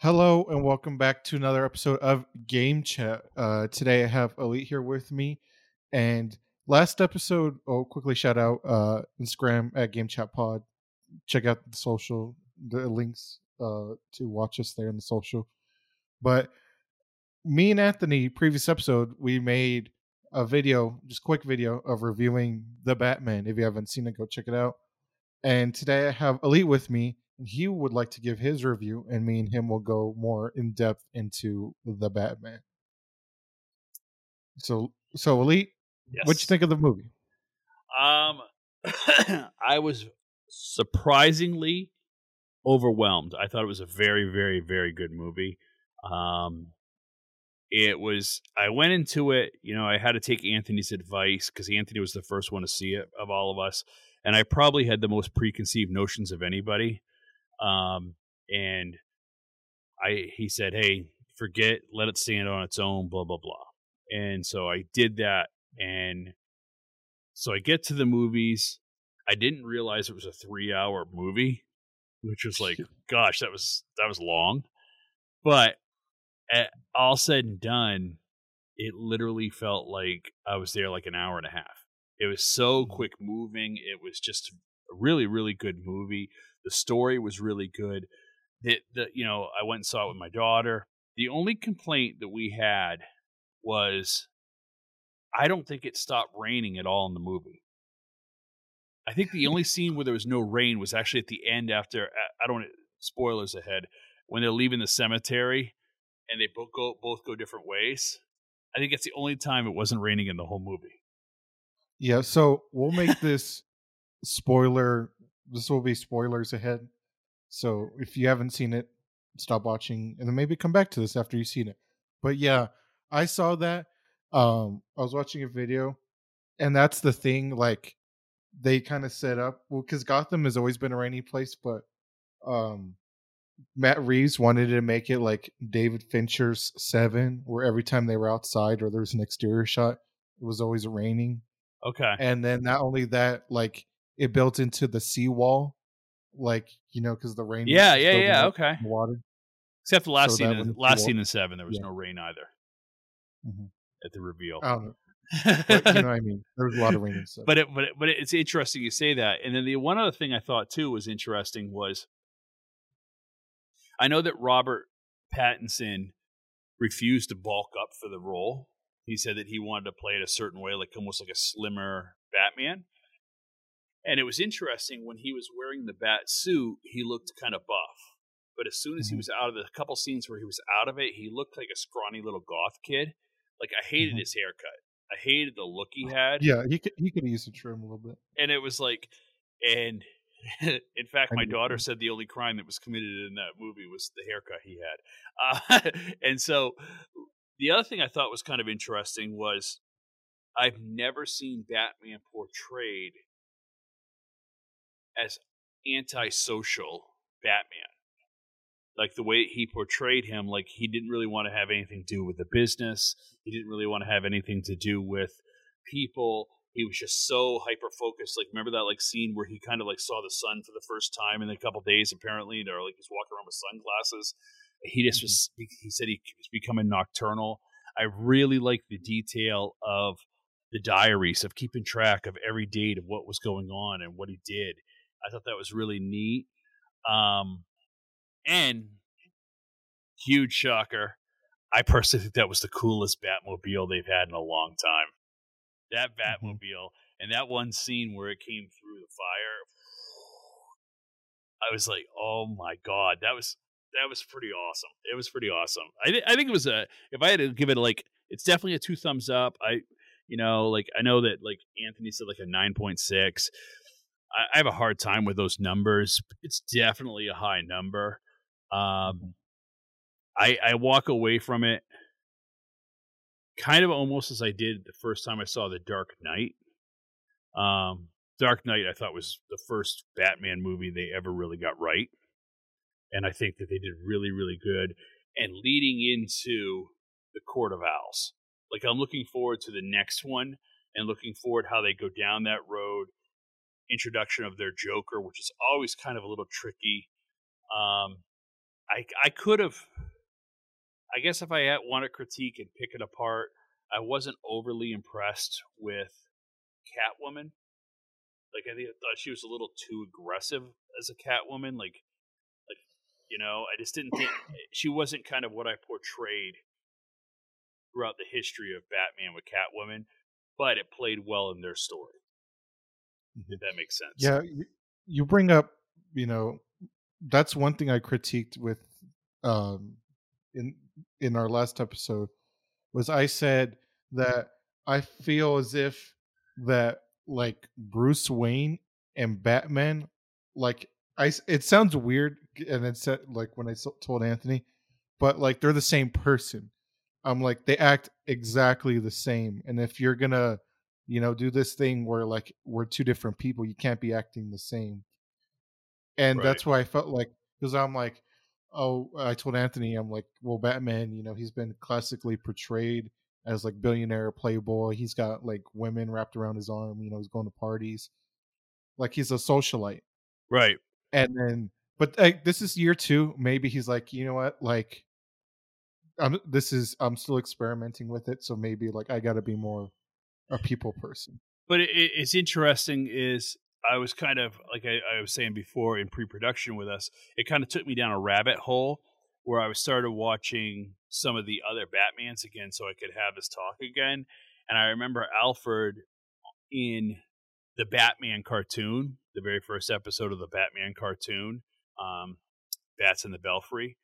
Hello and welcome back to another episode of Game Chat. Uh, today I have Elite here with me, and last episode, oh, quickly shout out uh, Instagram at Game Chat Pod. Check out the social, the links uh, to watch us there in the social. But me and Anthony, previous episode, we made a video, just quick video of reviewing the Batman. If you haven't seen it, go check it out. And today I have Elite with me he would like to give his review, and me and him will go more in depth into the Batman. So, so Elite, yes. what you think of the movie? Um, I was surprisingly overwhelmed. I thought it was a very, very, very good movie. Um, it was. I went into it. You know, I had to take Anthony's advice because Anthony was the first one to see it of all of us, and I probably had the most preconceived notions of anybody. Um, and I he said, "Hey, forget, let it stand on its own." Blah blah blah. And so I did that, and so I get to the movies. I didn't realize it was a three-hour movie, which was like, gosh, that was that was long. But at, all said and done, it literally felt like I was there like an hour and a half. It was so mm. quick moving. It was just a really, really good movie. The story was really good. The, the you know I went and saw it with my daughter. The only complaint that we had was I don't think it stopped raining at all in the movie. I think the only scene where there was no rain was actually at the end after uh, I don't spoilers ahead when they're leaving the cemetery and they both go both go different ways. I think it's the only time it wasn't raining in the whole movie. Yeah, so we'll make this spoiler this will be spoilers ahead. So if you haven't seen it, stop watching and then maybe come back to this after you've seen it. But yeah, I saw that. Um, I was watching a video, and that's the thing. Like they kind of set up well because Gotham has always been a rainy place, but um, Matt Reeves wanted to make it like David Fincher's Seven, where every time they were outside or there was an exterior shot, it was always raining. Okay. And then not only that, like it built into the seawall, like you know, because the rain. Yeah, yeah, yeah. Okay. Water. Except the last so scene, last scene in seven, there was yeah. no rain either. Mm-hmm. At the reveal. Oh, but, you know what I mean? There was a lot of rain stuff. But it, but it, but it's interesting you say that. And then the one other thing I thought too was interesting was I know that Robert Pattinson refused to bulk up for the role. He said that he wanted to play it a certain way, like almost like a slimmer Batman. And it was interesting when he was wearing the bat suit, he looked kind of buff. But as soon as mm-hmm. he was out of the couple scenes where he was out of it, he looked like a scrawny little goth kid. Like I hated mm-hmm. his haircut. I hated the look he had. Yeah, he could he could use a trim a little bit. And it was like, and in fact, my daughter said the only crime that was committed in that movie was the haircut he had. Uh, and so, the other thing I thought was kind of interesting was I've never seen Batman portrayed as antisocial Batman. Like the way he portrayed him, like he didn't really want to have anything to do with the business. He didn't really want to have anything to do with people. He was just so hyper focused. Like remember that like scene where he kind of like saw the sun for the first time in a couple days apparently, or like he's walking around with sunglasses. He just was. Mm-hmm. He said he was becoming nocturnal. I really like the detail of the diaries of keeping track of every date of what was going on and what he did I thought that was really neat. Um, and huge shocker. I personally think that was the coolest Batmobile they've had in a long time. That mm-hmm. Batmobile mm-hmm. and that one scene where it came through the fire. I was like, "Oh my god, that was that was pretty awesome. It was pretty awesome. I th- I think it was a if I had to give it like it's definitely a two thumbs up. I you know like I know that like Anthony said like a nine point six. I, have a hard time with those numbers. It's definitely a high number. Um. I I walk away from it kind of almost as I did the first time I saw The Dark Knight. Um, Dark Knight I thought was the first Batman movie they ever really got right, and I think that they did really really good. And leading into the Court of Owls, like I'm looking forward to the next one and looking forward how they go down that road introduction of their Joker, which is always kind of a little tricky. Um, I I could have. I guess if I had want to critique and pick it apart, I wasn't overly impressed with Catwoman. Like I think I thought she was a little too aggressive as a Catwoman. Like, like you know, I just didn't think she wasn't kind of what I portrayed throughout the history of Batman with Catwoman. But it played well in their story. If that makes sense. Yeah, you, you bring up, you know, that's one thing I critiqued with um in in our last episode was I said that I feel as if that like Bruce Wayne and Batman like I it sounds weird and it said like when I told Anthony but like they're the same person. I'm like they act exactly the same and if you're going to you know do this thing where like we're two different people you can't be acting the same. And Right. that's why i felt like because i'm like oh i told anthony i'm like well batman you know he's been classically portrayed as like billionaire playboy. He's got like women wrapped around his arm you know he's going to parties. Like he's a socialite. Right. and then but like this is year two maybe he's like you know what? Like i'm this is i'm still experimenting with it so maybe like i gotta be more a people person But it, it- it's interesting is I was kind of like I, I was saying before in pre-production with us. It kind of took me down a rabbit hole where I started watching some of the other Batmans again, so I could have this talk again. And I remember Alfred in the Batman cartoon, the very first episode of the Batman cartoon, um, Bats in the Belfry.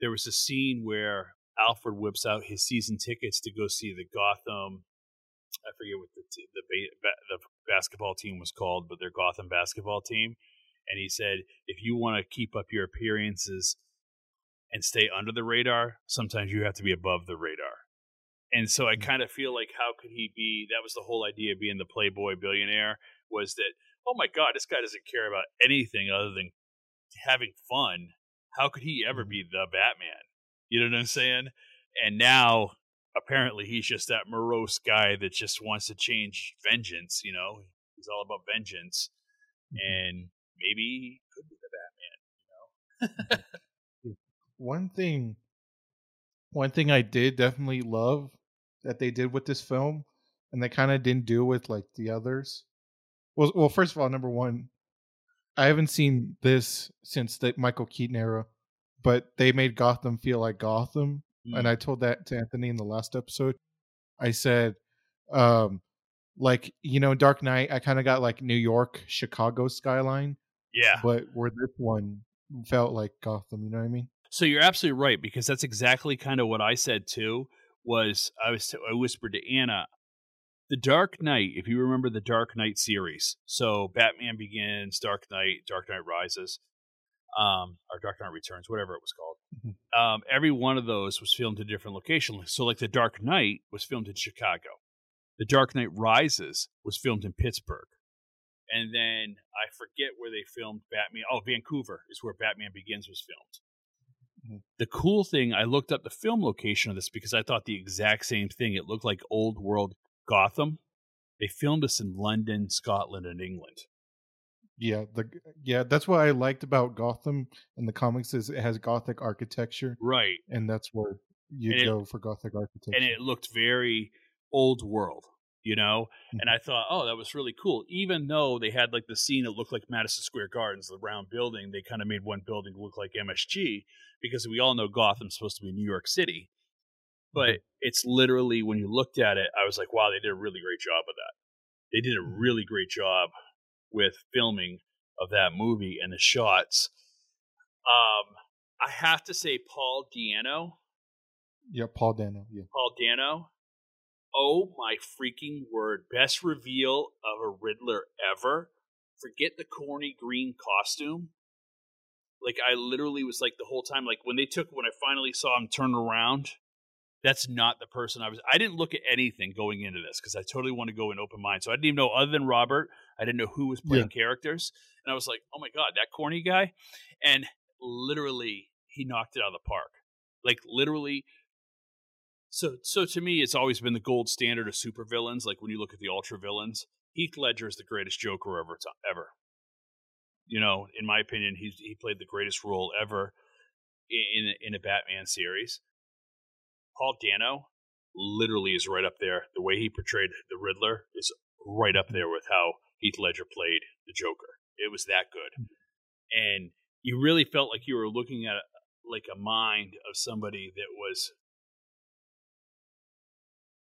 There was a scene where Alfred whips out his season tickets to go see the Gotham I forget what the t- the, ba- the basketball team was called, but their Gotham basketball team. And he said, if you want to keep up your appearances and stay under the radar, sometimes you have to be above the radar. And so I Mhm. kind of feel like, how could he be? That was the whole idea of being the playboy billionaire. Was that? Oh my God, this guy doesn't care about anything other than having fun. How could he ever Mhm. be the Batman? You know what I'm saying? And now apparently he's just that morose guy that just wants to change vengeance, you know. He's all about vengeance. Mm-hmm. And maybe he could be the Batman, you know. one thing one thing i did definitely love that they did with this film and they kind of didn't do with like the others well well first of all number one i haven't seen this since the michael keaton era but they made gotham feel like gotham and i told that to anthony in the last episode i said um like you know dark knight i kind of got like new york chicago skyline yeah. but where this one felt like gotham you know what i mean So you're absolutely right because that's exactly kind of what I said too. Was I was I whispered to Anna, the Dark Knight. If you remember the Dark Knight series, so Batman Begins, Dark Knight, Dark Knight Rises, um, or Dark Knight Returns, whatever it was called. Mhm. Um, every one of those was filmed in a different location. So like the Dark Knight was filmed in Chicago, the Dark Knight Rises was filmed in Pittsburgh. And then I forget where they filmed Batman. Oh, Vancouver is where Batman Begins was filmed. The cool thing, I looked up the film location of this because I thought the exact same thing. It looked like old world Gotham. They filmed this in London, Scotland, and England. Yeah, the yeah, that's what I liked about Gotham in the comics is it has gothic architecture, Right. and that's where you And it- go for gothic architecture. And it looked very old world, you know? And Mhm. I thought, oh, that was really cool. Even though they had like the scene that looked like Madison Square Gardens, the round building, they kind of made one building look like MSG because we all know Gotham's supposed to be New York City. But it's literally, when you looked at it, I was like, wow, they did a really great job of that. They did a Mhm. really great job with filming of that movie and the shots. Um, I have to say, Paul Diano, yeah, Paul Dano. Yeah, Paul Dano. Oh my freaking word. Best reveal of a Riddler ever. Forget the corny green costume. Like I literally was like the whole time, like when they took when I finally saw him turn around, that's not the person I was I didn't look at anything going into this because I totally want to go in open mind. So I didn't even know other than Robert, I didn't know who was playing characters. And I was like, oh my god, that corny guy. And literally he knocked it out of the park. Like literally so, so to me, it's always been the gold standard of supervillains. Like when you look at the ultra villains, Heath Ledger is the greatest Joker ever. Ever. You know, in my opinion, he he played the greatest role ever. in in a Batman series. Paul Dano literally is right up there. The way he portrayed the Riddler is right up there with how Heath Ledger played the Joker. It was that good, hmm. and you really felt like you were looking at like a mind of somebody that was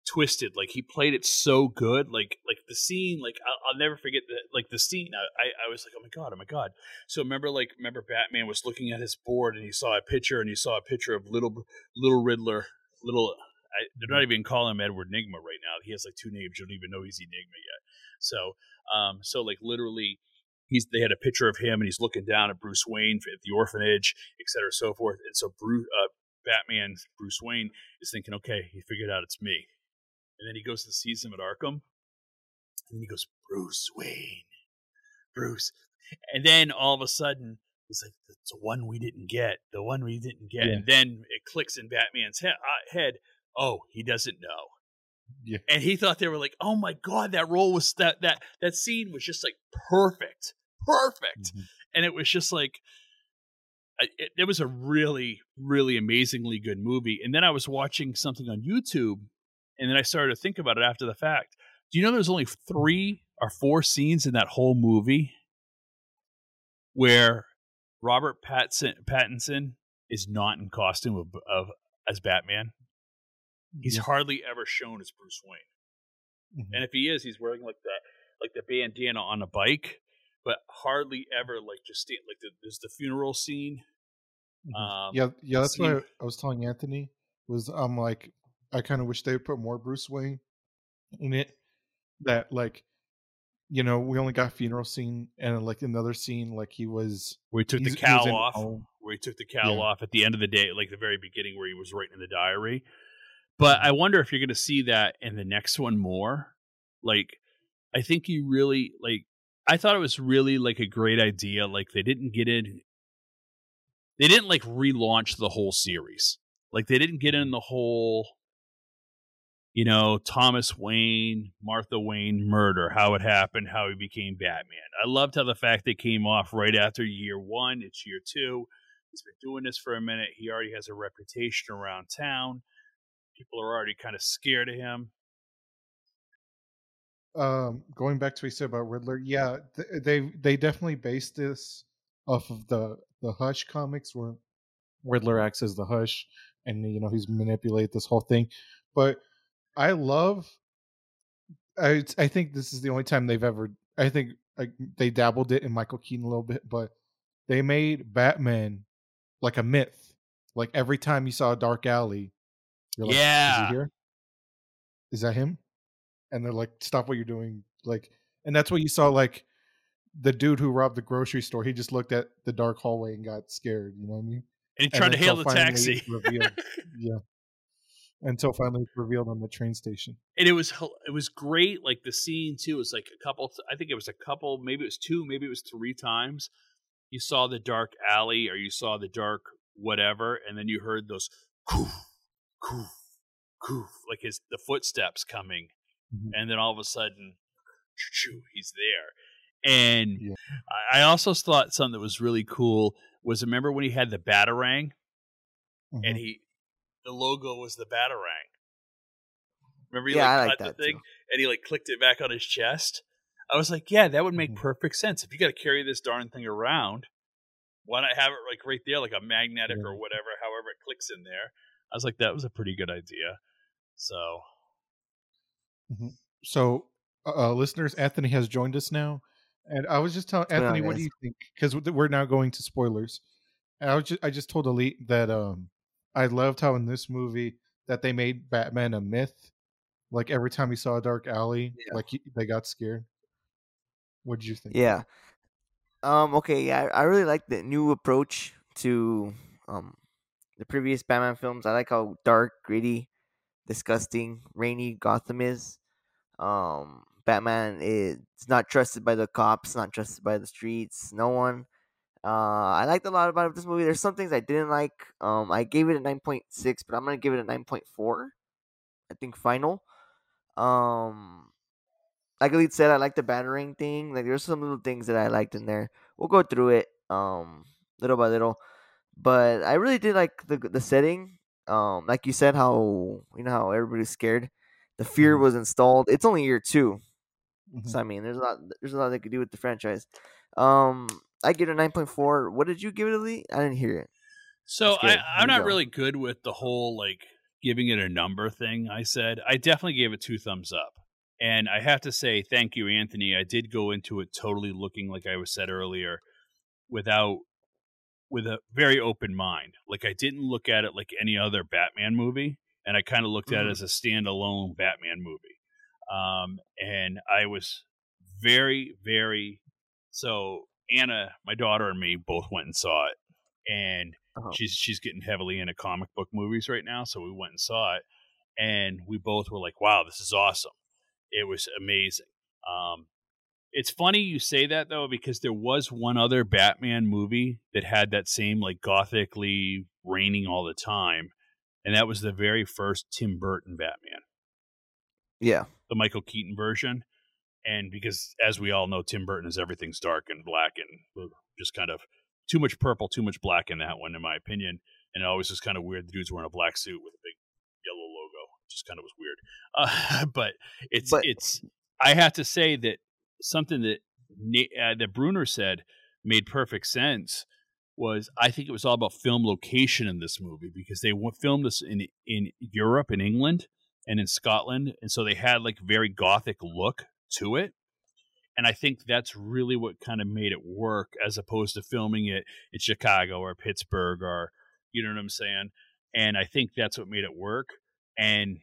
twisted. Like he played it so good. Like like the scene. Like I'll, I'll never forget that. Like the scene. I, I was like, oh my god, oh my god. So remember, like remember, Batman was looking at his board and he saw a picture and he saw a picture of little little Riddler, little. I, they're not even calling him Edward Nygma right now. He has like two names. You don't even know he's Enigma yet. So um so like literally. He's, they had a picture of him and he's looking down at Bruce Wayne at the orphanage, et cetera, so forth. And so Bruce, uh, Batman, Bruce Wayne, is thinking, okay, he figured out it's me. And then he goes and sees him at Arkham. And he goes, Bruce Wayne, Bruce. And then all of a sudden, he's like, it's the one we didn't get, the one we didn't get. Yeah. And then it clicks in Batman's he- uh, head. Oh, he doesn't know. Yeah. And he thought they were like, oh my god, that role was that that that scene was just like perfect, perfect, mm-hmm. and it was just like it, it was a really really amazingly good movie. And then I was watching something on YouTube and then I started to think about it after the fact. Do you know there's only three or four scenes in that whole movie where Robert Pattinson, Pattinson is not in costume of, of as Batman? He's yeah. hardly ever shown as Bruce Wayne, mm-hmm. and if he is, he's wearing like the like the bandana on a bike, but hardly ever like just stand, like the, there's the funeral scene. Mm-hmm. Um, yeah, yeah, that's scene. what I was telling Anthony. Was I'm like I kind of wish they would put more Bruce Wayne in it. That like, you know, we only got funeral scene and like another scene like he was where he took the cowl off. Home. Where he took the cowl yeah. off at the end of the day, like the very beginning where he was writing in the diary. But mm-hmm. I wonder if you're going to see that in the next one more. Like, I think you really like. I thought it was really like a great idea. Like they didn't get in. They didn't like relaunch the whole series. Like they didn't get in mm-hmm. the whole you know, Thomas Wayne, Martha Wayne murder, how it happened, how he became Batman. I loved how the fact they came off right after year one. It's year two. He's been doing this for a minute. He already has a reputation around town. People are already kind of scared of him. Um, going back to what you said about Riddler, yeah, they they definitely based this off of the the Hush comics where Riddler acts as the Hush, and you know he's manipulate this whole thing. But I love. I I think this is the only time they've ever. I think like they dabbled it in Michael Keaton a little bit, but they made Batman like a myth. Like every time you saw a dark alley, you're like, yeah, is he here? Is that him? And they're like, stop what you're doing. Like, and that's what you saw. Like the dude who robbed the grocery store, he just looked at the dark hallway and got scared. You know what I mean? And he tried and to hail the taxi. yeah until finally it's revealed on the train station. And it was it was great. Like the scene too was like a couple. I think it was a couple. Maybe it was two. Maybe it was three times. You saw the dark alley, or you saw the dark whatever, and then you heard those coof, coof, coof, like his the footsteps coming, mm-hmm. and then all of a sudden, he's there. And yeah. I also thought something that was really cool was remember when he had the batarang, mm-hmm. and he the logo was the Batarang. Remember he yeah, like, cut like the thing too. and he like clicked it back on his chest? I was like, yeah, that would make mm-hmm. perfect sense. If you got to carry this darn thing around, why not have it like right there, like a magnetic or whatever, however it clicks in there? I was like, that was a pretty good idea. So, mm-hmm. so uh, uh listeners, Anthony has joined us now, and I was just telling Anthony, what do you think? Because we're now going to spoilers. And I was just, I just told Elite that um I loved how in this movie that they made Batman a myth. Like every time he saw a dark alley, yeah. like he, they got scared. What did you think? Yeah. Um. Okay. Yeah. I really like the new approach to um the previous Batman films. I like how dark, gritty, disgusting, rainy Gotham is. Um. Batman is not trusted by the cops, not trusted by the streets. No one. Uh, I liked a lot about this movie. There's some things I didn't like. Um, I gave it a 9.6, but I'm gonna give it a 9.4. I think final. Um, like Elite said, I like the Batarang thing. Like there's some little things that I liked in there. We'll go through it um little by little. but I really did like the the setting. Um, like you said, how you know how everybody's scared. The fear Mhm. was installed. It's only year 2 Mhm. so I mean, there's a lot. There's a lot they could do with the franchise. Um, I give it a nine point four. What did you give it, Elite? I didn't hear it. So I, I'm not go. really good with the whole like giving it a number thing. I said I definitely gave it two thumbs up, and I have to say thank you, Anthony. I did go into it totally looking like I was said earlier, without with a very open mind. Like I didn't look at it like any other Batman movie, and I kind of looked at it Mhm. as a standalone Batman movie. Um, and I was very, very so Anna, my daughter, and me both went and saw it, and Uh-huh. she's she's getting heavily into comic book movies right now, so we went and saw it, and we both were like, "Wow, this is awesome!" It was amazing. Um, it's funny you say that though, because there was one other Batman movie that had that same like gothically raining all the time, and that was the very first Tim Burton Batman Yeah. the Michael Keaton version. And because, as we all know, Tim Burton is everything's dark and black and just kind of too much purple, too much black in that one, in my opinion. And it always was kind of weird. The dude's wearing a black suit with a big yellow logo. Just kind of was weird. Uh, but it's But- it's. I have to say that something that uh, that Brunner said made perfect sense. Was I think it was all about film location in this movie because they filmed this in in Europe in England and in Scotland, and so they had like very gothic look to it. And I think that's really what kind of made it work, as opposed to filming it in Chicago or Pittsburgh or you know what I'm saying. And I think that's what made it work. And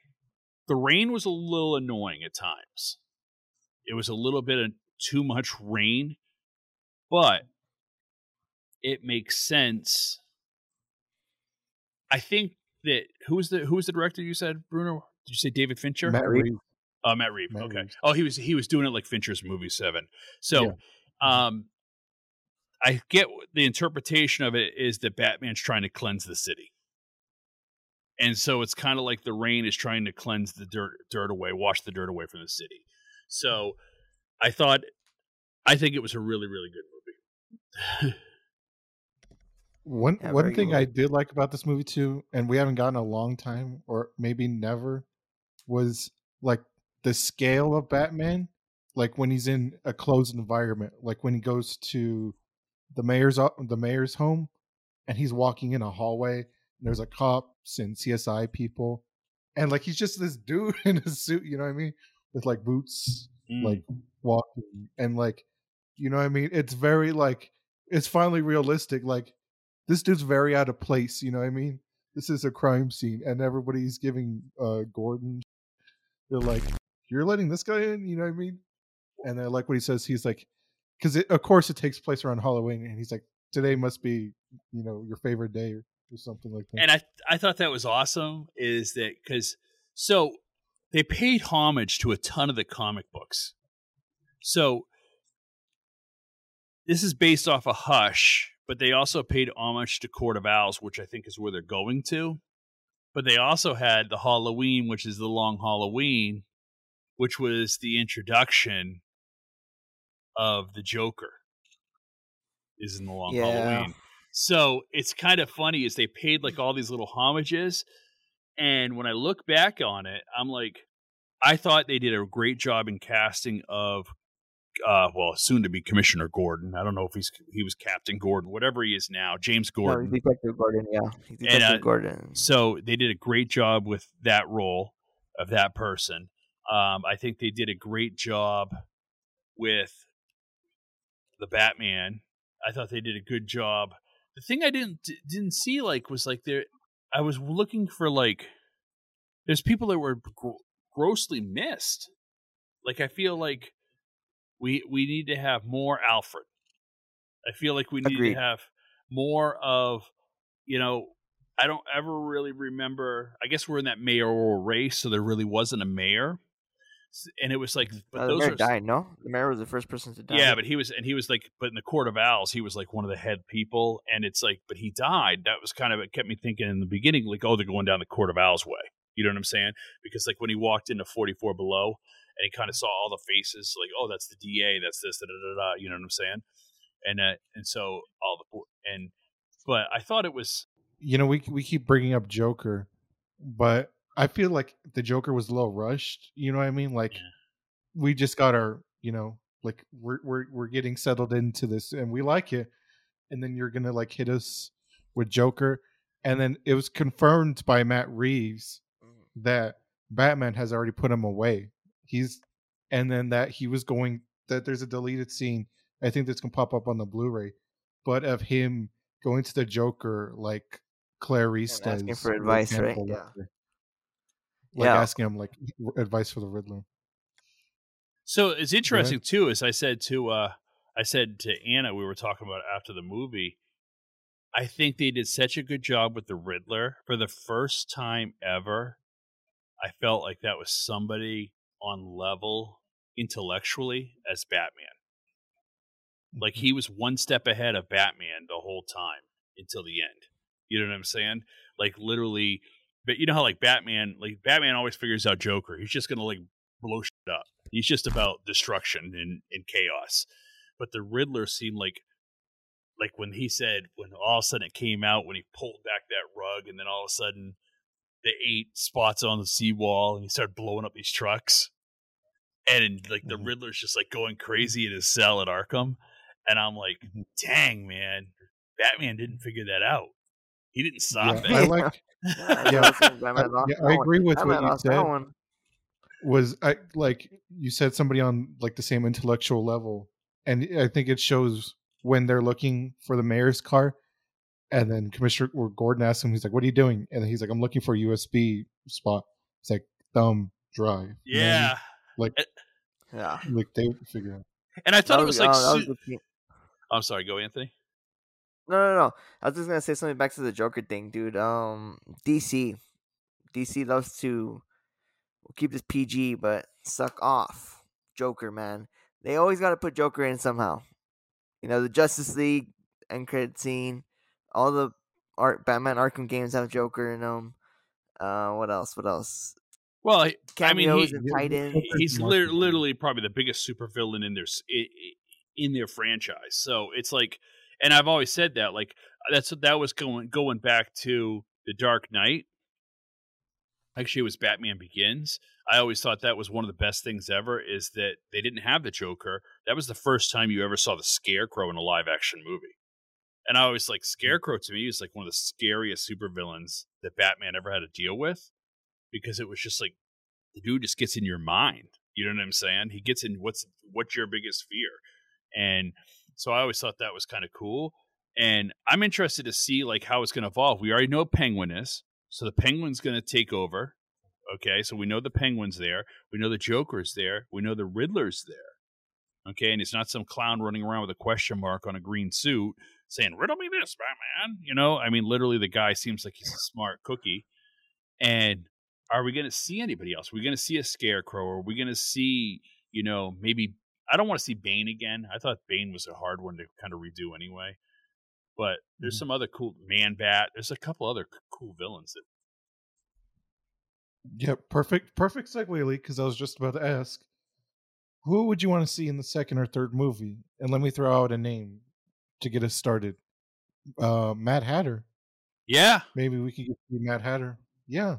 the rain was a little annoying at times. It was a little bit of too much rain, but it makes sense. I think that who was the who was the director you said, Bruno? Did you say David Fincher? Matt Reeves. Reeves. Oh, Matt Reeves. Matt okay. Reeves. Oh, he was he was doing it like Fincher's movie Seven. So, Yeah. um, I get the interpretation of it is that Batman's trying to cleanse the city, and so it's kind of like the rain is trying to cleanse the dirt dirt away, wash the dirt away from the city. So, I thought, I think it was a really really good movie. One Yeah, one thing good I did like about this movie too, and we haven't gotten a long time, or maybe never, was like the scale of Batman. Like when he's in a closed environment, like when he goes to the mayor's the mayor's home, and he's walking in a hallway, and there's a cops and CSI people, and like he's just this dude in a suit, you know what I mean, with like boots, Mm. like walking and like you know what I mean? It's very like it's finally realistic. Like this dude's very out of place, you know what I mean? This is a crime scene and everybody's giving uh Gordon they're like, You're letting this guy in, you know what I mean? And I like what he says, he's like because of course it takes place around Halloween and he's like, Today must be, you know, your favorite day or, or something like that. and I I thought that was awesome. Is that because so they paid homage to a ton of the comic books. So this is based off a Hush, but they also paid homage to Court of Owls, which I think is where they're going to. But they also had the Halloween, which is the Long Halloween, which was the introduction of the Joker. Is in the Long Yeah. Halloween. So it's kind of funny is they paid like all these little homages, and when I look back on it, I'm like, I thought they did a great job in casting of, uh, well, soon to be Commissioner Gordon. I don't know if he's he was Captain Gordon, whatever he is now, James Gordon. he's Detective Gordon. Yeah, he's And, Detective uh, Gordon. So they did a great job with that role of that person. Um, I think they did a great job with the Batman. I thought they did a good job. The thing I didn't didn't see like was like there. I was looking for like there's people that were gr- grossly missed. Like I feel like we we need to have more Alfred. I feel like we need Agreed. to have more of you know I don't ever really remember. I guess we're in that mayoral race, so there really wasn't a mayor, and it was like, but Uh, the those mayor are died. No, the mayor was the first person to die. yeah, but he was, and he was like, but in the Court of Owls, he was like one of the head people, and it's like, but he died. That was kind of it kept me thinking in the beginning, like, oh, they're going down the Court of Owls way. You know what I'm saying? Because like when he walked into 44 Below, and he kind of saw all the faces, like, oh, that's the DA, that's this, da da da da. You know what I'm saying? And uh, and so all the and but I thought it was You know, we we keep bringing up Joker, but I feel like the Joker was a little rushed. You know what I mean? Like Yeah. we just got our, you know, like we're we're we're getting settled into this and we like it, and then you're gonna like hit us with Joker, and then it was confirmed by Matt Reeves Mm. that Batman has already put him away. He's and then that he was going that there's a deleted scene. I think that's gonna pop up on the Blu-ray, but of him going to the Joker like Clarice And asking does for advice, right? Yeah. Like Yeah. asking him like advice for the Riddler. So it's interesting too, as I said to uh I said to Anna, we were talking about after the movie. I think they did such a good job with the Riddler for the first time ever. I felt like that was somebody on level intellectually as Batman. Like he was one step ahead of Batman the whole time until the end. You know what I'm saying? Like literally, but you know how like Batman, like Batman always figures out Joker. He's just gonna like blow shit up. He's just about destruction and, and chaos. But the Riddler seemed like like when he said when all of a sudden it came out when he pulled back that rug and then all of a sudden the eight spots on the seawall and he started blowing up these trucks. And like the Mhm. Riddler's just like going crazy in his cell at Arkham. And I'm like, Mhm. dang man, Batman didn't figure that out. He didn't stop Yeah, I it. like Yeah, Yeah, I, think I, Batman lost yeah, I agree with Batman what you said. one. Was I like you said somebody on like the same intellectual level, and I think it shows when they're looking for the mayor's car, and then Commissioner or Gordon asks him, he's like, "What are you doing?" And he's like, "I'm looking for a USB spot." It's like thumb drive. You know what I mean? yeah. like eh Yeah. like they figure out. And I thought That it was like oh, that was su- the. Oh, I'm sorry, go Anthony. No, no, no. I was just gonna say something back to the Joker thing, dude. Um, DC, DC loves to we'll keep this PG, but suck off Joker, man. They always got to put Joker in somehow. You know, the Justice League end credit scene, all the art Batman Arkham games have Joker in them. Uh, what else? What else? Well, I I mean, Cameos he- and Titan. He's more lit- people. literally probably the biggest supervillain in their s- i- i- in their franchise. So it's like, and I've always said that. Like that's that was going going back to the Dark Knight. Actually, it was Batman Begins. I always thought that was one of the best things ever. Is that they didn't have the Joker. That was the first time you ever saw the Scarecrow in a live action movie. And I always like mm. Scarecrow to me is like one of the scariest supervillains that Batman ever had to deal with because it was just like the dude just gets in your mind. You know what I'm saying? He gets in what's what's your biggest fear, and so I always thought that was kind of cool. And I'm interested to see like how it's going to evolve. We already know Penguin is, so the Penguin's going to take over. Okay, so we know the Penguin's there. We know the Joker's there. We know the Riddler's there. Okay, and it's not some clown running around with a question mark on a green suit saying "Riddle me this, Batman." You know, I mean, literally, the guy seems like he's a smart cookie. And are we going to see anybody else? Are we going to see a Scarecrow? Are we going to see, you know, maybe I don't want to see Bane again. I thought Bane was a hard one to kind of redo anyway. But there's Mhm. some other cool Man Bat. There's a couple other cool villains that Yeah, perfect, perfect segue, Lee. Because I was just about to ask, who would you want to see in the second or third movie? And let me throw out a name to get us started. Uh, Mad Hatter. Yeah, Maybe we could get Mad Hatter. Yeah,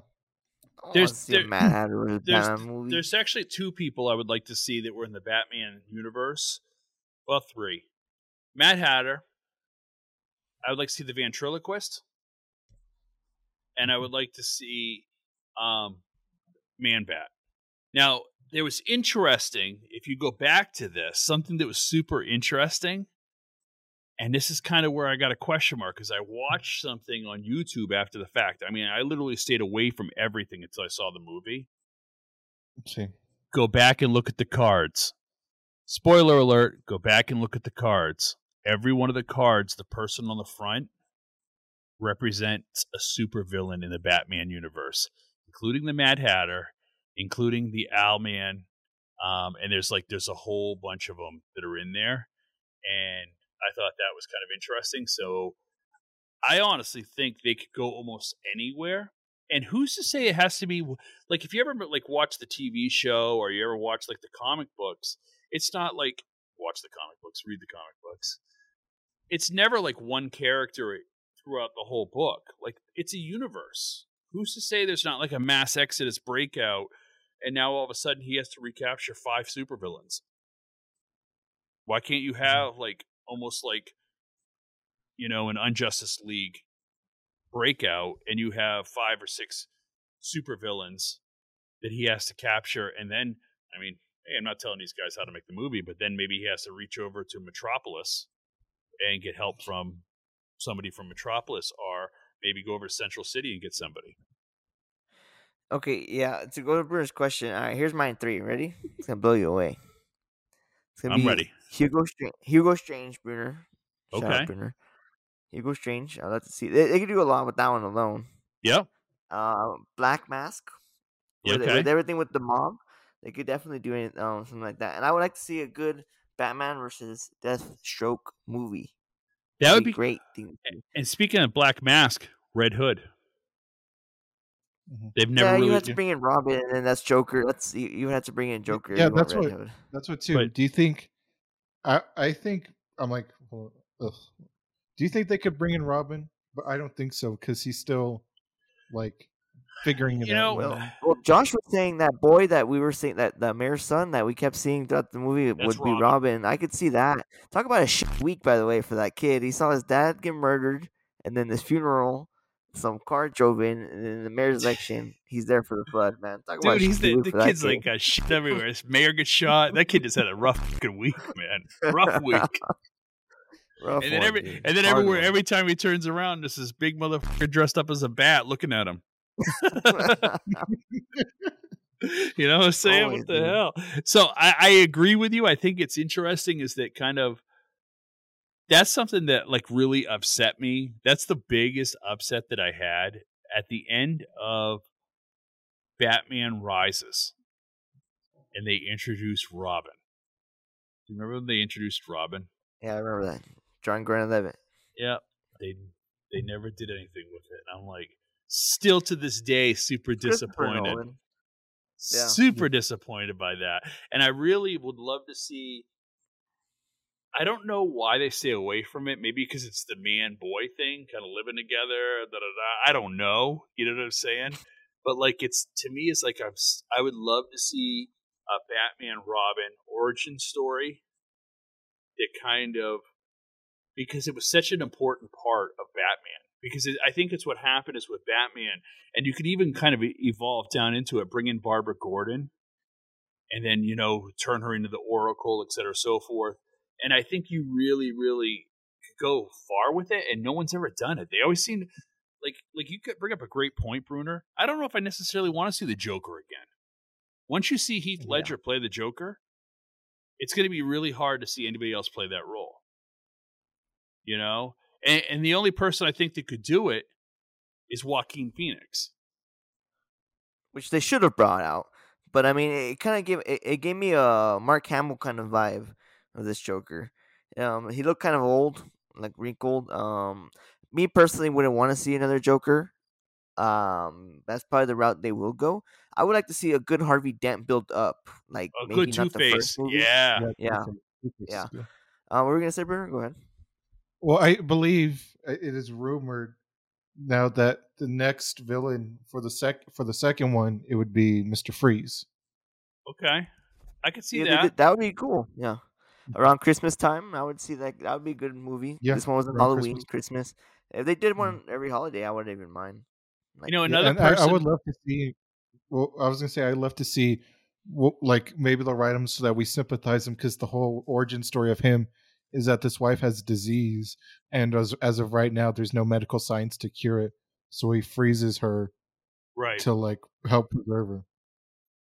There's- there- Mad Hatter there's there's actually two people I would like to see that were in the Batman universe. Well, three. Mad Hatter. I would like to see the ventriloquist. And I would like to see um Man Bat. Now, there was interesting, if you go back to this, something that was super interesting. And this is kind of where I got a question mark because I watched something on YouTube after the fact. I mean, I literally stayed away from everything until I saw the movie Let's see. go back and look at the cards. Spoiler alert, go back and look at the cards. Every one of the cards, the person on the front represents a supervillain in the Batman universe, including the Mad Hatter, including the Owlman, um, and there's like there's a whole bunch of them that are in there, and I thought that was kind of interesting. So I honestly think they could go almost anywhere. And who's to say it has to be like if you ever like watch the TV show or you ever watch like the comic books, it's not like watch the comic books, read the comic books. It's never like one character throughout the whole book. Like it's a universe. Who's to say there's not like a mass exodus breakout, and now all of a sudden he has to recapture five supervillains? Why can't you Mm-hmm. have like almost like you know an Injustice League breakout, and you have five or six supervillains that he has to capture, and then I mean, hey, I'm not telling these guys how to make the movie, but then maybe he has to reach over to Metropolis and get help from somebody from Metropolis, or maybe go over to Central City and get somebody. Okay, yeah. To go to Brunner's question, all right. Here's mine three. Ready? It's gonna blow you away. It's gonna I'm be ready. Hugo Strange. Hugo Strange, Brunner. Shout Okay. out Brunner. Hugo Strange. I'd like to see. They, they could do a lot with that one alone. Yeah. Uh, Black Mask. Yeah, With, okay. with everything with the mob, they could definitely do it, um, something like that. And I would like to see a good Batman versus Deathstroke movie. That would be great. Thing. And speaking of Black Mask, Red Hood. Mhm. They've never yeah, really. you have to bring in Robin, and then that's Joker. That's you, you have to bring in Joker. yeah, that's what- Hood. That's what too. But- do you think? I I think I'm like. well, ugh. Do you think they could bring in Robin? But I don't think so because he's still like figuring it You out. know, you Well, well, Josh was saying that boy that we were seeing that the mayor's son that we kept seeing throughout the movie That's would be Robin. Robin. I could see that. Talk about a shit week, by the way, for that kid. He saw his dad get murdered, and then this funeral, some car drove in, and then the mayor's election. He's there for the flood, man. Talk about Dude, he's the, the kid's kid. like got shit everywhere. His mayor gets shot. That kid just had a rough fucking week, man. Rough week. Rough and then one, every dude. and then Hard everywhere, one. every time he turns around, there's this big motherfucker dressed up as a bat looking at him. you know what I'm saying? Always, what the dude. hell? So I, I agree with you. I think it's interesting is that kind of that's something that like really upset me. That's the biggest upset that I had at the end of Batman Rises. And they introduced Robin. Do you remember when they introduced Robin? yeah, I remember that. John Grant Levitt. Yeah. They they never did anything with it. And I'm like, still to this day, super disappointed. Yeah. Super disappointed by that. And I really would love to see. I don't know why they stay away from it. Maybe because it's the man boy thing, kind of living together. Da, da, da. I don't know. You know what I'm saying? But like, it's to me, it's like I'm. I would love to see a Batman Robin origin story that kind of because it was such an important part of Batman. Because it, I think it's what happened is with Batman, and you could even kind of evolve down into it, bring in Barbara Gordon, and then you know turn her into the Oracle, et cetera, so forth. And I think you really, really could go far with it, and no one's ever done it. They always seem like like you could bring up a great point, Brunner. I don't know if I necessarily want to see the Joker again. Once you see Heath Yeah. Ledger play the Joker, it's going to be really hard to see anybody else play that role. You know, and, and the only person I think that could do it is Joaquin Phoenix. which they should have brought out. But I mean, it kind of gave it, it gave me a Mark Hamill kind of vibe of this Joker. Um, he looked kind of old, like wrinkled. Um, me personally wouldn't want to see another Joker. Um, that's probably the route they will go. I would like to see a good Harvey Dent build up, like A maybe good not Two the Face, first movie. yeah. Yeah. Two-Face- Two-Face is Yeah. good. Uh, what were we gonna say, Bruno? Go ahead. Well, I believe uh, it is rumored now that the next villain for the sec for the second one it would be Mister Freeze. Okay, I could see Yeah, that. that would be cool. Yeah, around Christmas time, I would see that. That would be a good movie. Yeah, this one was on Halloween, Christmas. Christmas. If they did Mm. one every holiday, I wouldn't even mind. Like, you know, another and I, person. I would love to see. Well, I was gonna say I'd love to see, well, like maybe they'll write him so that we sympathize him because the whole origin story of him is that this wife has a disease, and as as of right now, there's no medical science to cure it. So he freezes her right. to like help preserve her.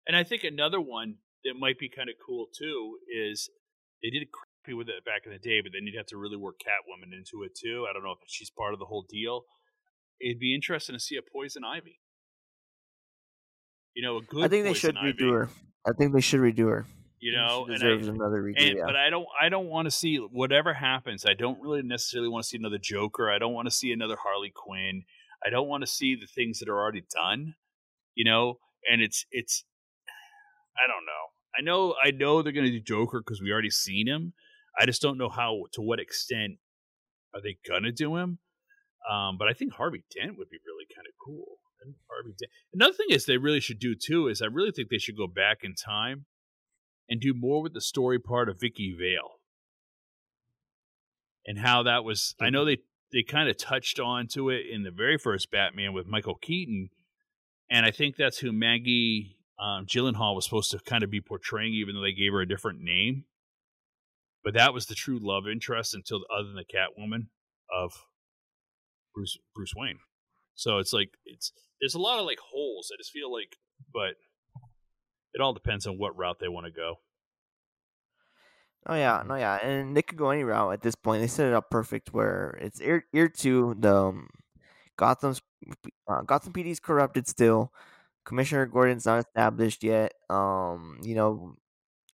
And I think another one that might be kind of cool too is they did crappy with it back in the day, but then you'd have to really work Catwoman into it too. I don't know if she's part of the whole deal. It'd be interesting to see a Poison Ivy. You know, a good. I think they should Ivy, redo her. I think they should redo her. You know, she and deserves I, another redo. and, yeah. but I don't I don't want to see whatever happens. I don't really necessarily want to see another Joker. I don't want to see another Harley Quinn. I don't want to see the things that are already done. You know, and it's it's I don't know. I know I know they're going to do Joker because we already seen him. I just don't know how to what extent are they going to do him. Um, but I think Harvey Dent would be really kind of cool. Harvey Dent. Another thing is they really should do too is I really think they should go back in time and do more with the story part of Vicki Vale and how that was. I know they they kind of touched on to it in the very first Batman with Michael Keaton, and I think that's who Maggie um, Gyllenhaal was supposed to kind of be portraying, even though they gave her a different name. But that was the true love interest until other than the Catwoman of Bruce Bruce Wayne. So it's like it's there's a lot of like holes. I just feel like, but it all depends on what route they want to go. Oh yeah, no yeah, and they could go any route at this point. They set it up perfect where it's ear year two. The um, Gotham's uh, Gotham PD's corrupted still. Commissioner Gordon's not established yet. Um, you know,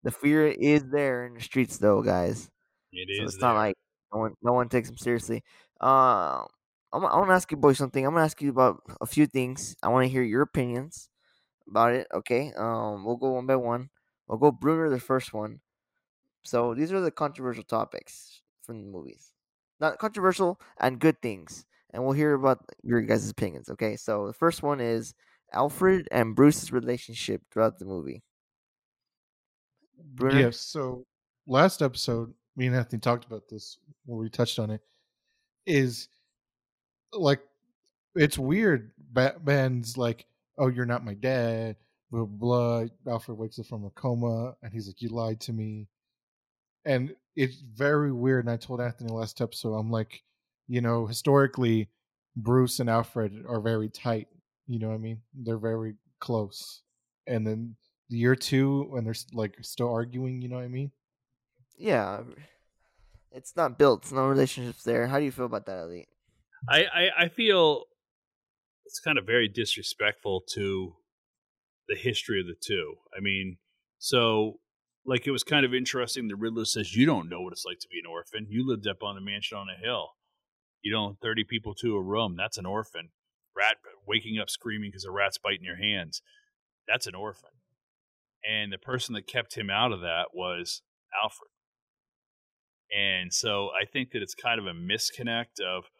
the fear is there in the streets though, guys. It so is it's there. not like no one no one takes him seriously. Uh, I'm I want to ask you boys something. I'm gonna ask you about a few things. I want to hear your opinions about it. Okay. Um, we'll go one by one. We'll go Brunner the first one. So these are the controversial topics from the movies. Not controversial and good things. And we'll hear about your guys' opinions. Okay. So the first one is Alfred and Bruce's relationship throughout the movie. Brunner? Yes. So last episode, me and Anthony talked about this when we touched on it. Is like it's weird. Batman's like, "Oh, you're not my dad." Blah blah. Alfred wakes up from a coma, and he's like, "You lied to me." And it's very weird. And I told Anthony last episode, I'm like, you know, historically, Bruce and Alfred are very tight. You know what I mean? They're very close. And then the year two, when they're like still arguing, you know what I mean? Yeah. Um, it's not built. It's no relationships there. How do you feel about that, Elite? I, I, I feel it's kind of very disrespectful to the history of the two. I mean, so like it was kind of interesting. The Riddler says, "You don't know what it's like to be an orphan. You lived up on a mansion on a hill. You don't thirty people to a room. That's an orphan. Rat waking up screaming because a rat's biting your hands. That's an orphan." And the person that kept him out of that was Alfred. And so I think that it's kind of a misconnect of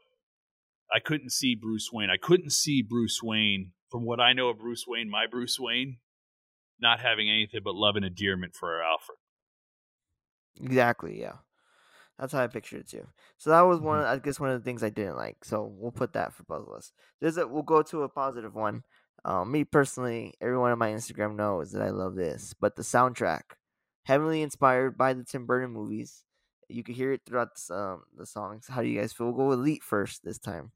I couldn't see Bruce Wayne. I couldn't see Bruce Wayne from what I know of Bruce Wayne, my Bruce Wayne, not having anything but love and endearment for Alfred. Exactly, yeah. That's how I pictured it too. So that was one. Mhm. I guess one of the things I didn't like. So we'll put that for both of us. There's a. We'll go to a positive one. Um, me personally, everyone on my Instagram knows that I love this. But the soundtrack, heavily inspired by the Tim Burton movies, you could hear it throughout um, the songs. How do you guys feel? We'll go with Elite first this time.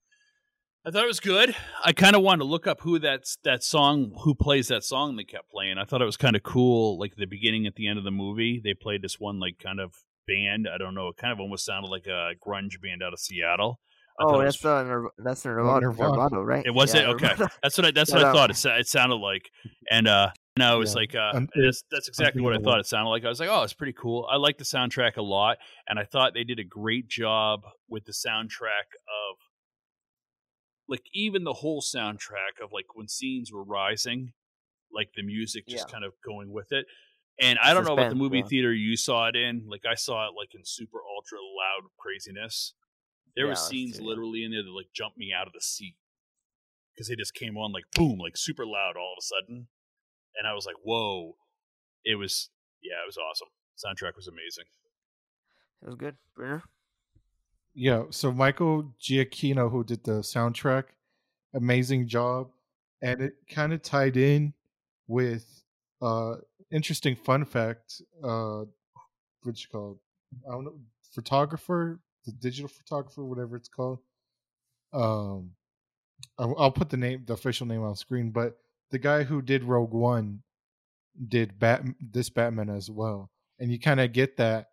I thought it was good. I kind of wanted to look up who that's that song, who plays that song they kept playing. I thought it was kind of cool. Like the beginning, at the end of the movie, they played this one like kind of band. I don't know. It kind of almost sounded like a grunge band out of Seattle. I Oh, that's was- Nir- that's Nirvana, Nirvana. Nirvana, right? It was Yeah, it? Okay. Nirvana. That's what I. That's what I thought. It, sa- it sounded like, and uh, no, it was Yeah. like, uh, Un- that's, that's exactly what I thought it sounded like. I was like, oh, it's pretty cool. I like the soundtrack a lot, and I thought they did a great job with the soundtrack of, like, even the whole soundtrack of like when scenes were rising, like the music just Yeah. kind of going with it. And I don't know about the movie yeah. theater you saw it in. Like I saw it like in super ultra loud craziness. There Yeah, were scenes literally in there that like jumped me out of the seat because they just came on like boom, like super loud all of a sudden, and I was like, "Whoa!" It was yeah, it was awesome. Soundtrack was amazing. It was good, Brunner. Yeah. So Michael Giacchino, who did the soundtrack, amazing job, and it kind of tied in with uh interesting fun fact. Uh, what's it called? I don't know. Photographer, the digital photographer, whatever it's called. Um, I'll, I'll put the name, the official name on screen. But the guy who did Rogue One did Bat this Batman as well, and you kind of get that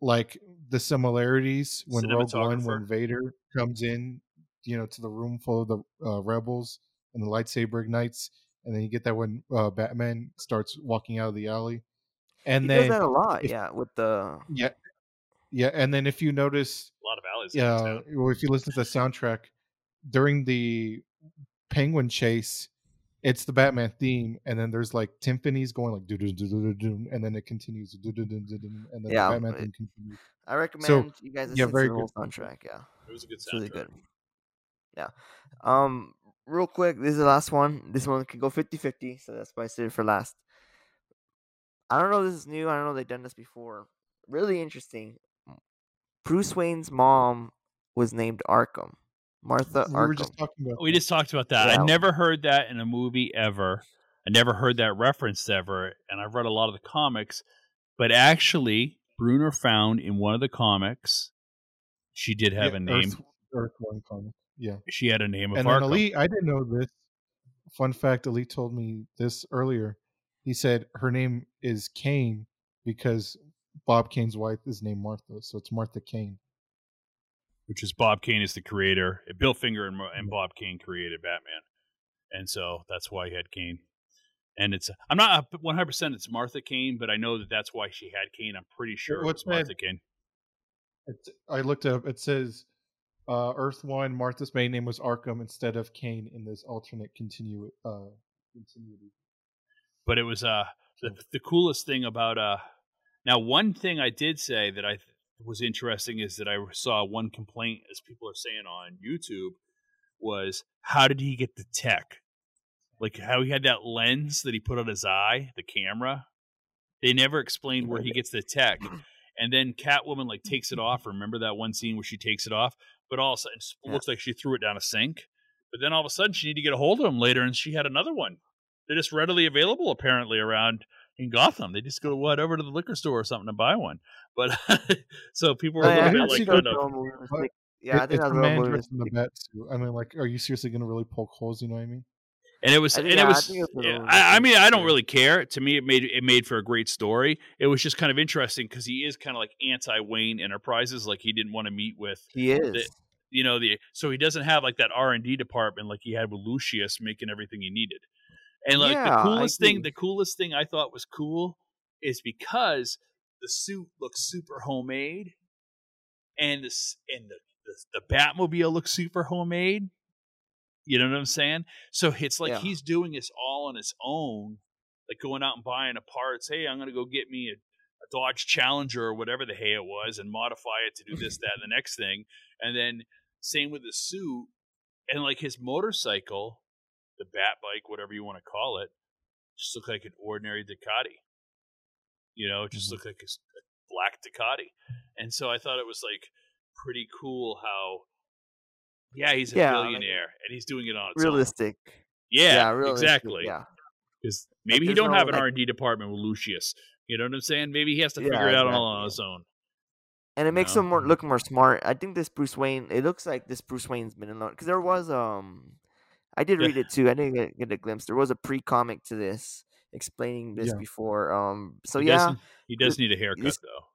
like the similarities when Rogue One when. Vader comes in, you know, to the room full of the uh, rebels and the lightsaber ignites, and then you get that when uh, Batman starts walking out of the alley, and he then does that a lot, if- yeah. With the yeah, yeah, and then if you notice, A lot of alleys. yeah, downtown. well, if you listen to the soundtrack during the Penguin chase, it's the Batman theme, and then there's like timpanis going like do do do do do, and then it continues do do do do, and then Yeah, the Batman it- theme continues. I recommend you guys yeah, listen very to the whole good. soundtrack. Yeah, It was a good soundtrack. it's really good. Yeah. Um, real quick, this is the last one. This one can go 50-50, so that's why I saved it for last. I don't know. This is new. I don't know they've done this before. Really interesting. Bruce Wayne's mom was named Arkham. Martha we Arkham. just talking about. We just talked about that. Yeah. I never heard that in a movie ever. I never heard that referenced ever, and I've read a lot of the comics. But actually, Brunner found in one of the comics, she did have Yeah, a name. Earth, Earth One comic. Yeah. She had a name of and Arkham. Elite, I didn't know this. Fun fact: Elite told me this earlier. He said her name is Kane because Bob Kane's wife is named Martha, so it's Martha Kane. which is Bob Kane is the creator. Eh, Bill Finger and, and Bob Kane created Batman, and so that's why he had Kane. And it's I'm not uh, 100 percent it's Martha Kane, but I know that that's why she had Kane. I'm pretty sure What's Martha Kane. It's, I looked it up. It says uh, Earth One. Martha's main name was Arkham instead of Kane in this alternate continu- uh, continuity. But it was uh the, the coolest thing about uh now one thing I did say that I th- was interesting is that I saw one complaint as people are saying on YouTube was how did he get the tech? Like how he had that lens that he put on his eye, the camera. They never explained where he gets the tech. And then Catwoman like takes it off. Remember that one scene where she takes it off, but all of a sudden it Yeah. looks like she threw it down a sink. But then all of a sudden she needed to get a hold of him later, and she had another one. They're just readily available apparently around in Gotham. They just go what over to the liquor store or something to buy one. But so people were Oh, a yeah, little I bit think like that's kind of real movie But mistake. Yeah, I It- think that's a a real man movie dressed in the bat suit. I mean, like, are you seriously going to really poke holes? You know what I mean? and it was I and think- it yeah, I was think it's a yeah, I, I mean I don't really care to me it made it made for a great story it was just kind of interesting because he is kind of like anti wayne enterprises like he didn't want to meet with He is. You know the so he doesn't have like that r&d department like he had with lucius making everything he needed and like Yeah, the coolest thing the coolest thing i thought was cool is because the suit looks super homemade and this and the, the the batmobile looks super homemade you know what i'm saying so it's like Yeah. he's doing this all on his own like going out and buying a parts hey i'm gonna go get me a a Dodge Challenger or whatever the hey it was and modify it to do this, that, and the next thing. And then same with the suit and like his motorcycle, the bat bike, whatever you want to call it, just looked like an ordinary Ducati. You know, it just Mhm. looked like a black Ducati. And so I thought it was like pretty cool how, yeah, he's a Yeah, like- billionaire and he's doing it on its own. realistic. Yeah, realistic, exactly. Yeah. Because maybe he don't no, have an like- R and D department with Lucius. You know what I'm saying? Maybe he has to Yeah, figure it out all on his own. And it makes No. him more look more smart. I think this Bruce Wayne. It looks like this Bruce Wayne's been in love because there was um, I did Yeah. read it too. I didn't get, get a glimpse. There was a pre comic to this explaining this Yeah. before. Um, so he yeah, he does need a haircut this- though.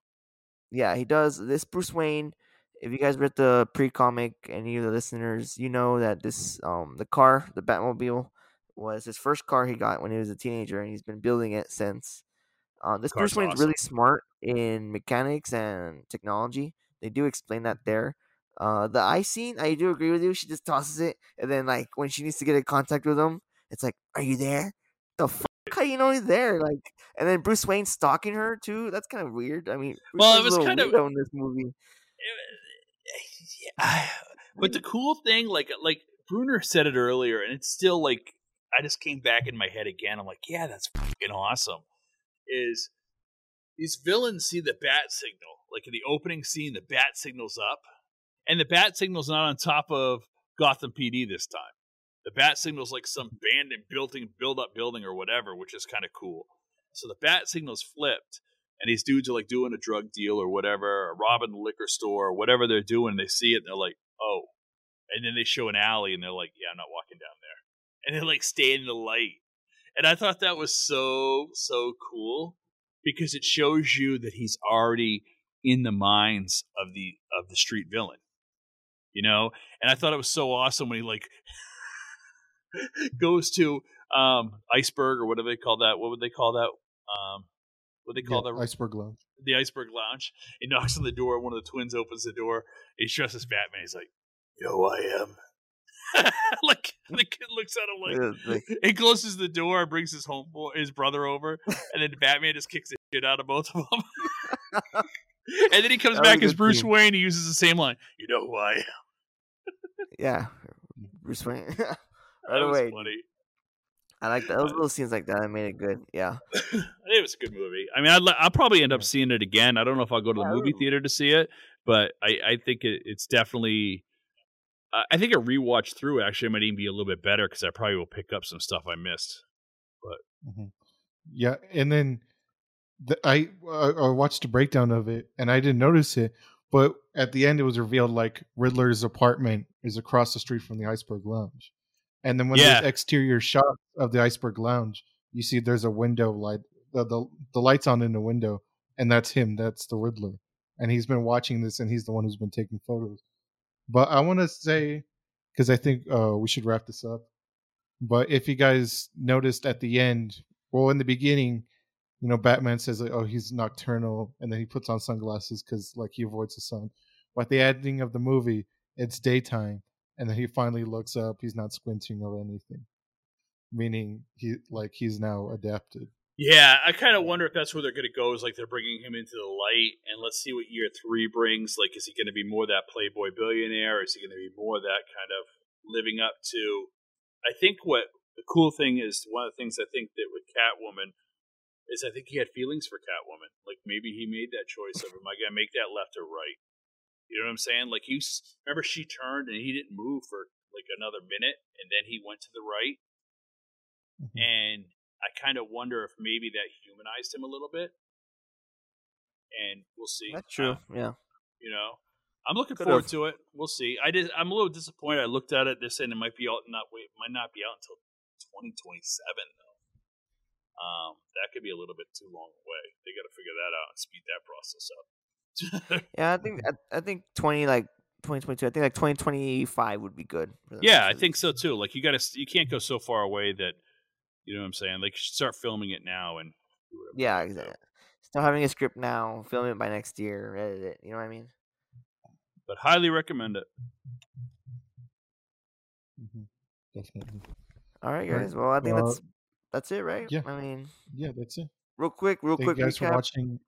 yeah, he does. This Bruce Wayne. If you guys read the pre comic, any of the listeners, you know that this um the car, the Batmobile, was his first car he got when he was a teenager, and he's been building it since. Uh, this Car's Bruce Wayne's awesome. really smart in mechanics and technology. They do explain that there. Uh, the eye scene, I do agree with you. She just tosses it, and then like when she needs to get in contact with him, it's like, "Are you there?" The fuck? How you know he's there? Like, and then Bruce Wayne stalking her too. That's kind of weird. I mean, Bruce Well, it was kind of- in this movie. Yeah, but the cool thing, like like Brunner said it earlier, and it's still like I just came back in my head again. I'm like, yeah, that's fucking awesome. Is these villains see the bat signal? Like in the opening scene, the bat signal's up, and the bat signal's not on top of Gotham PD this time. The bat signal's like some abandoned building, build up building or whatever, which is kind of cool. So the bat signal's flipped, and these dudes are like doing a drug deal or whatever, or robbing the liquor store or whatever they're doing. They see it and they're like, oh. And then they show an alley and they're like, yeah, I'm not walking down there. And they like stay in the light. And I thought that was so, so cool because it shows you that he's already in the minds of the of the street villain. You know? And I thought it was so awesome when he like goes to um iceberg or whatever they call that? What would they call that? Um what they call Yeah, that? Iceberg Lounge. the iceberg lounge. He knocks on the door. One of the twins opens the door. He's dressed as Batman. He's like, "You know I am." like the kid looks at him like, he closes the door, brings his home his brother over, and then Batman just kicks the shit out of both of them. and then he comes That back as Bruce scene. Wayne. He uses the same line. You know who I am. yeah, Bruce Wayne. right that away. funny. I like that. those little scenes like that. I made it good. Yeah. It was a good movie. I mean, I'd, li- I'll probably end up seeing it again. I don't know if I'll go to the movie theater to see it, but I, I think it, it's definitely. I think a rewatch through actually might even be a little bit better because I probably will pick up some stuff I missed. Mhm. Yeah, and then the, I uh, I watched a breakdown of it, and I didn't notice it, but at the end it was revealed like Riddler's apartment is across the street from the Iceberg Lounge, and then when Yeah. the exterior shot of the Iceberg Lounge, you see there's a window light, the, the the lights on in the window, and that's him, that's the Riddler, and he's been watching this, and he's the one who's been taking photos. But I want to say, because I think uh, we should wrap this up. But if you guys noticed at the end, well, in the beginning, you know, Batman says, like, "Oh, he's nocturnal," and then he puts on sunglasses because, like, he avoids the sun. But the ending of the movie, it's daytime, and then he finally looks up. He's not squinting or anything, meaning he, like, he's now adapted. Yeah, I kind of wonder if that's where they're going to go. Is like they're bringing him into the light, and let's see what year three brings. Like, is he going to be more that playboy billionaire? Or is he going to be more that kind of living up to? I think what the cool thing is one of the things I think that with Catwoman is I think he had feelings for Catwoman. Like maybe he made that choice of am I going to make that left or right? You know what I'm saying? Like he remember she turned and he didn't move for like another minute, and then he went to the right Mhm. and I kind of wonder if maybe that humanized him a little bit. And we'll see. That's true. Uh, Yeah. you know, I'm looking Could've. forward to it. We'll see. I did. I'm a little disappointed. I looked at it. They're saying it might be out. Not wait. Might not be out until 2027 though. Um, that could be a little bit too long away. They got to figure that out and speed that process up. Yeah. I think I, I think twenty like twenty twenty two. I think like twenty twenty five would be good. for yeah, I think so too. Like you got to. You can't go so far away that. You know what I'm saying? Like start filming it now and. do Yeah. Exactly. Start having a script now. Film it by next year. Edit it. You know what I mean? But highly recommend it. Mhm. Definitely. All right, guys. Well, I think Uh, that's that's it, right? yeah. I mean, Yeah, that's it. real quick, real Thank quick you guys for watching.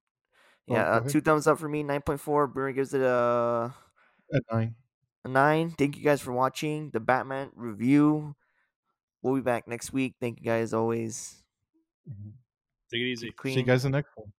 Oh, Yeah, uh, two thumbs up for me. Nine point four. Bruno gives it a, At nine. a nine. Thank you guys for watching the Batman review. We'll be back next week. Thank you guys always. Mhm. Take it easy. See you guys in the next one.